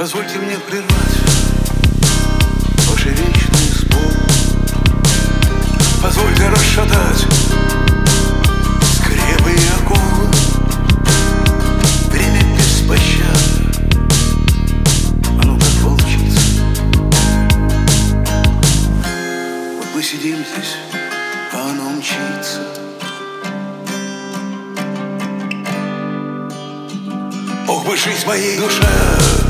Позвольте мне прервать Ваш вечный спор. Позвольте расшатать Скрепы и оковы Время беспощадно. Оно как волчица. Вот мы сидим здесь, а оно мчится. Ох бы жизнь моей душе.